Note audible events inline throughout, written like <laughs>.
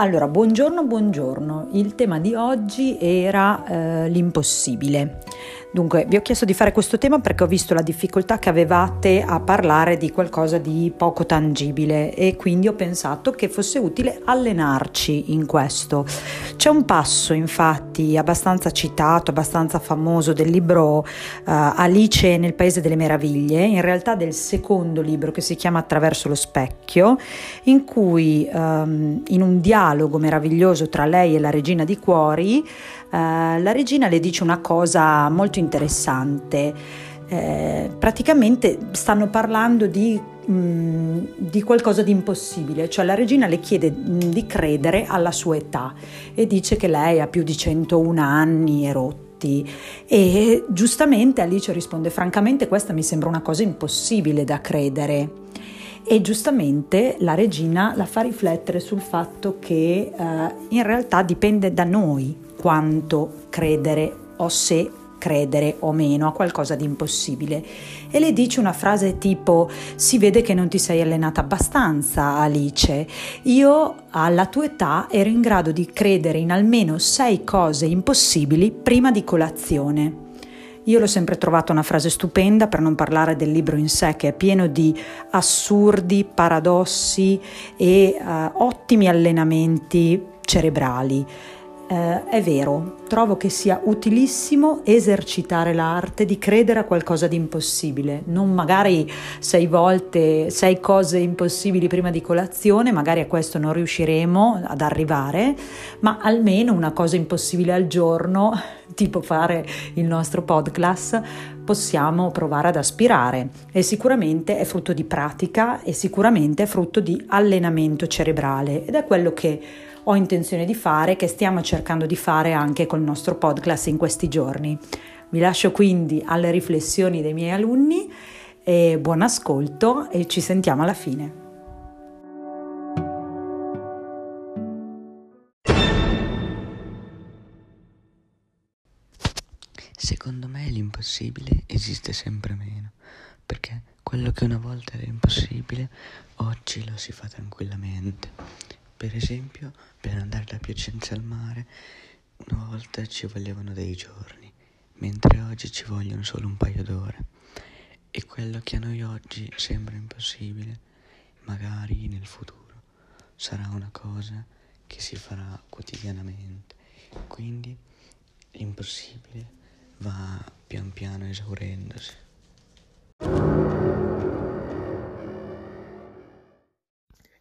Allora, buongiorno, buongiorno. Il tema di oggi era eh, l'impossibile. Dunque, vi ho chiesto di fare questo tema perché ho visto la difficoltà che avevate a parlare di qualcosa di poco tangibile e quindi ho pensato che fosse utile allenarci in questo. C'è un passo, infatti, abbastanza citato, abbastanza famoso del libro uh, Alice nel Paese delle Meraviglie, in realtà del secondo libro che si chiama Attraverso lo specchio, in cui um, in un dialogo meraviglioso tra lei e la regina di cuori, uh, la regina le dice una cosa molto interessante. Eh, praticamente stanno parlando di, mh, mm, di, qualcosa di impossibile, cioè la regina le chiede mm, di credere alla sua età e dice che lei ha più di 101 anni e rotti. E giustamente Alice risponde: Francamente, questa mi sembra una cosa impossibile da credere. E giustamente la regina la fa riflettere sul fatto che eh, in realtà dipende da noi quanto credere o se credere o meno a qualcosa di impossibile. E le dice una frase tipo si vede che non ti sei allenata abbastanza Alice. Io alla tua età ero in grado di credere in almeno sei cose impossibili prima di colazione io l'ho sempre trovata una frase stupenda per non parlare del libro in sé che è pieno di assurdi, paradossi e uh, ottimi allenamenti cerebrali eh, è vero, trovo che sia utilissimo esercitare l'arte di credere a qualcosa di impossibile, non magari sei volte, sei cose impossibili prima di colazione, magari a questo non riusciremo ad arrivare, ma almeno una cosa impossibile al giorno, <laughs> tipo fare il nostro podcast, possiamo provare ad aspirare e sicuramente è frutto di pratica e sicuramente è frutto di allenamento cerebrale ed è quello che ho intenzione di fare, che stiamo cercando di fare anche col nostro podcast in questi giorni. Vi lascio quindi alle riflessioni dei miei alunni e buon ascolto e ci sentiamo alla fine. Secondo me l'impossibile esiste sempre meno, perché quello che una volta era impossibile, oggi lo si fa tranquillamente. Per esempio, per andare da Piacenza al mare, una volta ci volevano dei giorni, mentre oggi ci vogliono solo un paio d'ore. E quello che a noi oggi sembra impossibile, magari nel futuro sarà una cosa che si farà quotidianamente. Quindi l'impossibile va pian piano esaurendosi.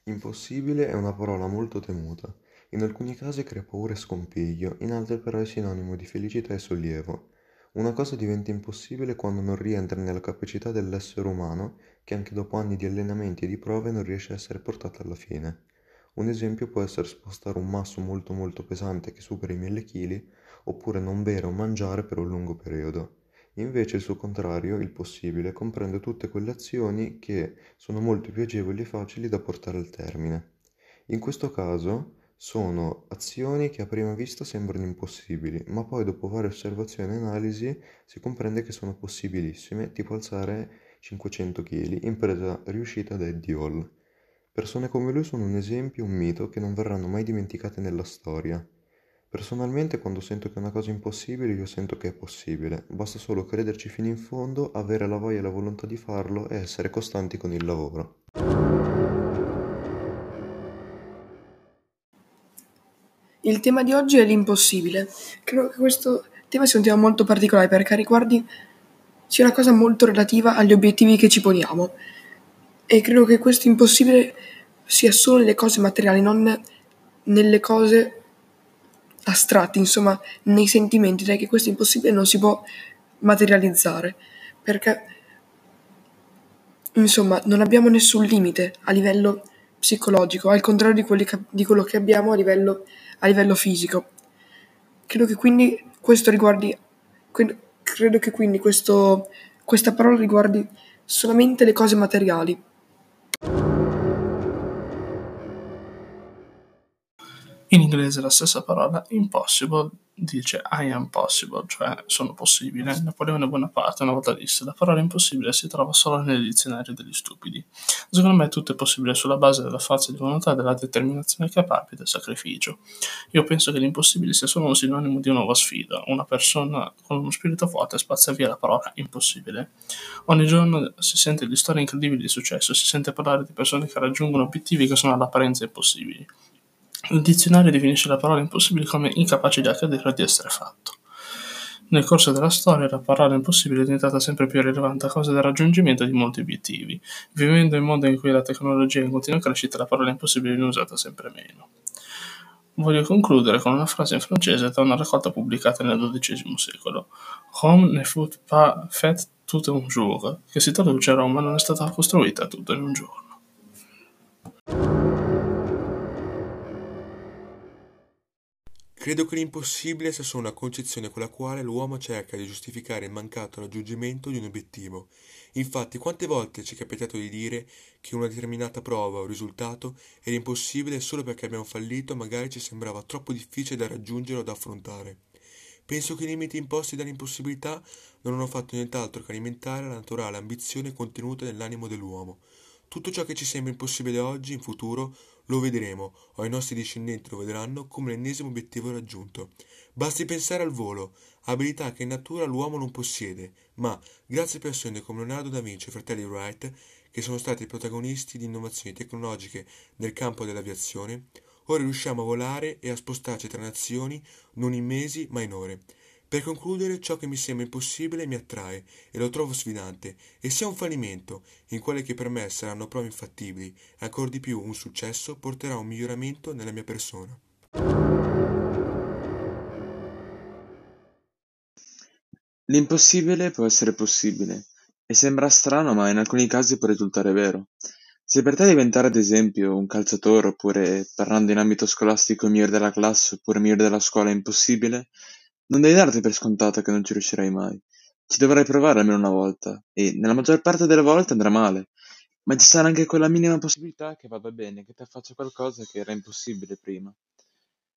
Impossibile è una parola molto temuta, in alcuni casi crea paura e scompiglio, in altri però è sinonimo di felicità e sollievo. Una cosa diventa impossibile quando non rientra nella capacità dell'essere umano che anche dopo anni di allenamenti e di prove non riesce a essere portata alla fine. Un esempio può essere spostare un masso molto molto pesante che supera i 1000 kg oppure non bere o mangiare per un lungo periodo. Invece il suo contrario, il possibile, comprende tutte quelle azioni che sono molto più agevoli e facili da portare al termine. In questo caso sono azioni che a prima vista sembrano impossibili, ma poi dopo varie osservazioni e analisi si comprende che sono possibilissime, tipo alzare 500 kg, impresa riuscita da Eddie Hall. Persone come lui sono un esempio, un mito che non verranno mai dimenticate nella storia. Personalmente quando sento che è una cosa impossibile io sento che è possibile, basta solo crederci fino in fondo, avere la voglia e la volontà di farlo e essere costanti con il lavoro. Il tema di oggi è l'impossibile. Credo che questo tema sia un tema molto particolare perché riguardi sia una cosa molto relativa agli obiettivi che ci poniamo e credo che questo impossibile sia solo nelle cose materiali, non nelle cose astratti, insomma, nei sentimenti, dai che questo impossibile non si può materializzare, perché insomma non abbiamo nessun limite a livello psicologico, al contrario di, che, di quello che abbiamo a livello, a livello, fisico. Credo che quindi questo riguardi, credo che quindi questo, questa parola riguardi solamente le cose materiali. In inglese la stessa parola impossible dice I am possible, cioè sono possibile. Napoleone Bonaparte una volta disse la parola impossibile si trova solo nel dizionario degli stupidi. Secondo me tutto è possibile sulla base della forza di volontà, della determinazione caparbia e del sacrificio. Io penso che l'impossibile sia solo un sinonimo di una nuova sfida. Una persona con uno spirito forte spazza via la parola impossibile. Ogni giorno si sente di storie incredibili di successo, si sente parlare di persone che raggiungono obiettivi che sono all'apparenza impossibili. Il dizionario definisce la parola impossibile come incapace di accadere o di essere fatto. Nel corso della storia la parola impossibile è diventata sempre più rilevante a causa del raggiungimento di molti obiettivi. Vivendo in un mondo in cui la tecnologia è in continua crescita, la parola impossibile viene usata sempre meno. Voglio concludere con una frase in francese da una raccolta pubblicata nel XII secolo. Rome ne fut pas faite tout un jour, che si traduce Roma non è stata costruita tutto in un giorno. Credo che l'impossibile sia solo una concezione con la quale l'uomo cerca di giustificare il mancato raggiungimento di un obiettivo. Infatti, quante volte ci è capitato di dire che una determinata prova o risultato era impossibile solo perché abbiamo fallito, magari ci sembrava troppo difficile da raggiungere o da affrontare. Penso che i limiti imposti dall'impossibilità non hanno fatto nient'altro che alimentare la naturale ambizione contenuta nell'animo dell'uomo. Tutto ciò che ci sembra impossibile oggi, in futuro, lo vedremo, o i nostri discendenti lo vedranno, come l'ennesimo obiettivo raggiunto. Basti pensare al volo, abilità che in natura l'uomo non possiede, ma, grazie a persone come Leonardo da Vinci e fratelli Wright, che sono stati protagonisti di innovazioni tecnologiche nel campo dell'aviazione, ora riusciamo a volare e a spostarci tra nazioni non in mesi ma in ore. Per concludere, ciò che mi sembra impossibile mi attrae e lo trovo sfidante, e sia un fallimento, in quelle che per me saranno prove infattibili, e ancor di più un successo porterà un miglioramento nella mia persona. L'impossibile può essere possibile, e sembra strano ma in alcuni casi può risultare vero. Se per te diventare ad esempio un calciatore oppure, parlando in ambito scolastico, migliore della classe oppure migliore della scuola è impossibile, non devi darti per scontato che non ci riuscirai mai. Ci dovrai provare almeno una volta, e nella maggior parte delle volte andrà male, ma ci sarà anche quella minima possibilità che vada bene, che te faccia qualcosa che era impossibile prima.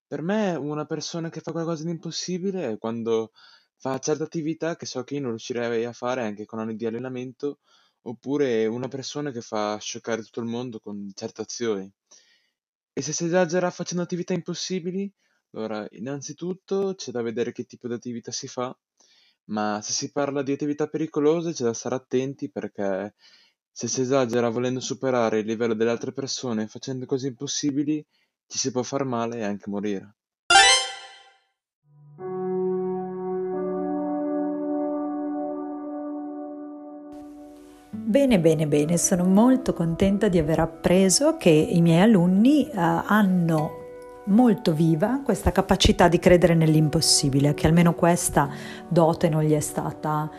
Per me una persona che fa qualcosa di impossibile è quando fa certe attività che so che io non riuscirei a fare anche con anni di allenamento, oppure una persona che fa scioccare tutto il mondo con certe azioni. E se si esagera facendo attività impossibili, allora, innanzitutto c'è da vedere che tipo di attività si fa, ma se si parla di attività pericolose c'è da stare attenti perché se si esagera volendo superare il livello delle altre persone facendo cose impossibili, ci si può far male e anche morire. Bene, bene, bene, sono molto contenta di aver appreso che i miei alunni uh, hanno molto viva questa capacità di credere nell'impossibile, che almeno questa dote non gli è stata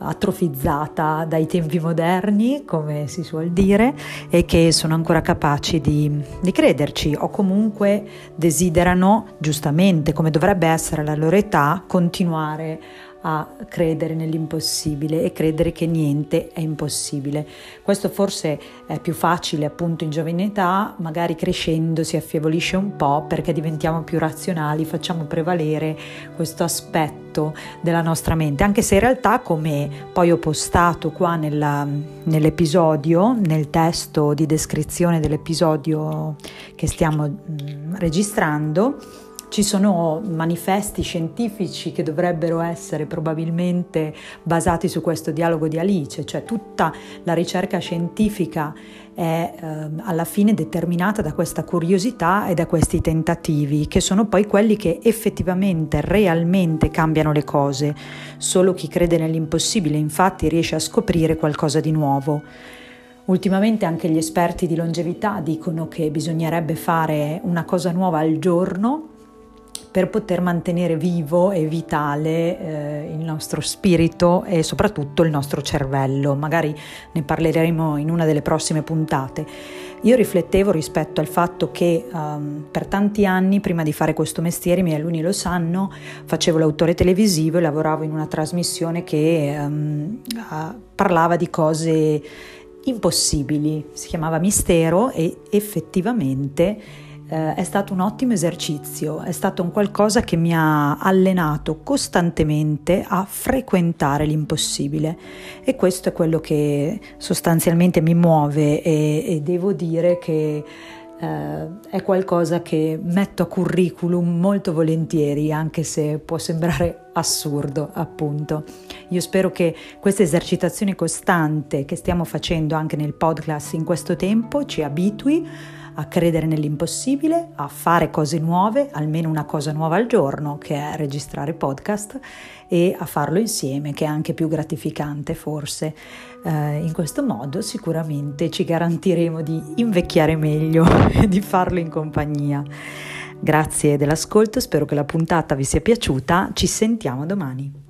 atrofizzata dai tempi moderni, come si suol dire, e che sono ancora capaci di, di, crederci o comunque desiderano, giustamente, come dovrebbe essere la loro età, continuare a credere nell'impossibile e credere che niente è impossibile. Questo forse è più facile appunto in giovane età, magari crescendo si affievolisce un po' perché diventiamo più razionali, facciamo prevalere questo aspetto della nostra mente, anche se in realtà come poi ho postato qua nella, nell'episodio, nel testo di descrizione dell'episodio che stiamo mh, registrando, ci sono manifesti scientifici che dovrebbero essere probabilmente basati su questo dialogo di Alice, cioè tutta la ricerca scientifica è eh, alla fine determinata da questa curiosità e da questi tentativi, che sono poi quelli che effettivamente, realmente cambiano le cose. Solo chi crede nell'impossibile infatti riesce a scoprire qualcosa di nuovo. Ultimamente anche gli esperti di longevità dicono che bisognerebbe fare una cosa nuova al giorno per poter mantenere vivo e vitale eh, il nostro spirito e soprattutto il nostro cervello. Magari ne parleremo in una delle prossime puntate. Io riflettevo rispetto al fatto che um, per tanti anni, prima di fare questo mestiere, i miei alunni lo sanno, facevo l'autore televisivo e lavoravo in una trasmissione che um, parlava di cose impossibili, si chiamava Mistero e effettivamente eh, è stato un ottimo esercizio, è stato un qualcosa che mi ha allenato costantemente a frequentare l'impossibile e questo è quello che sostanzialmente mi muove e, e devo dire che eh, è qualcosa che metto a curriculum molto volentieri, anche se può sembrare assurdo, appunto. Io spero che questa esercitazione costante che stiamo facendo anche nel podcast in questo tempo ci abitui a credere nell'impossibile, a fare cose nuove, almeno una cosa nuova al giorno, che è registrare podcast, e a farlo insieme, che è anche più gratificante forse. Eh, in questo modo sicuramente ci garantiremo di invecchiare meglio <laughs> e di farlo in compagnia. Grazie dell'ascolto, spero che la puntata vi sia piaciuta, ci sentiamo domani.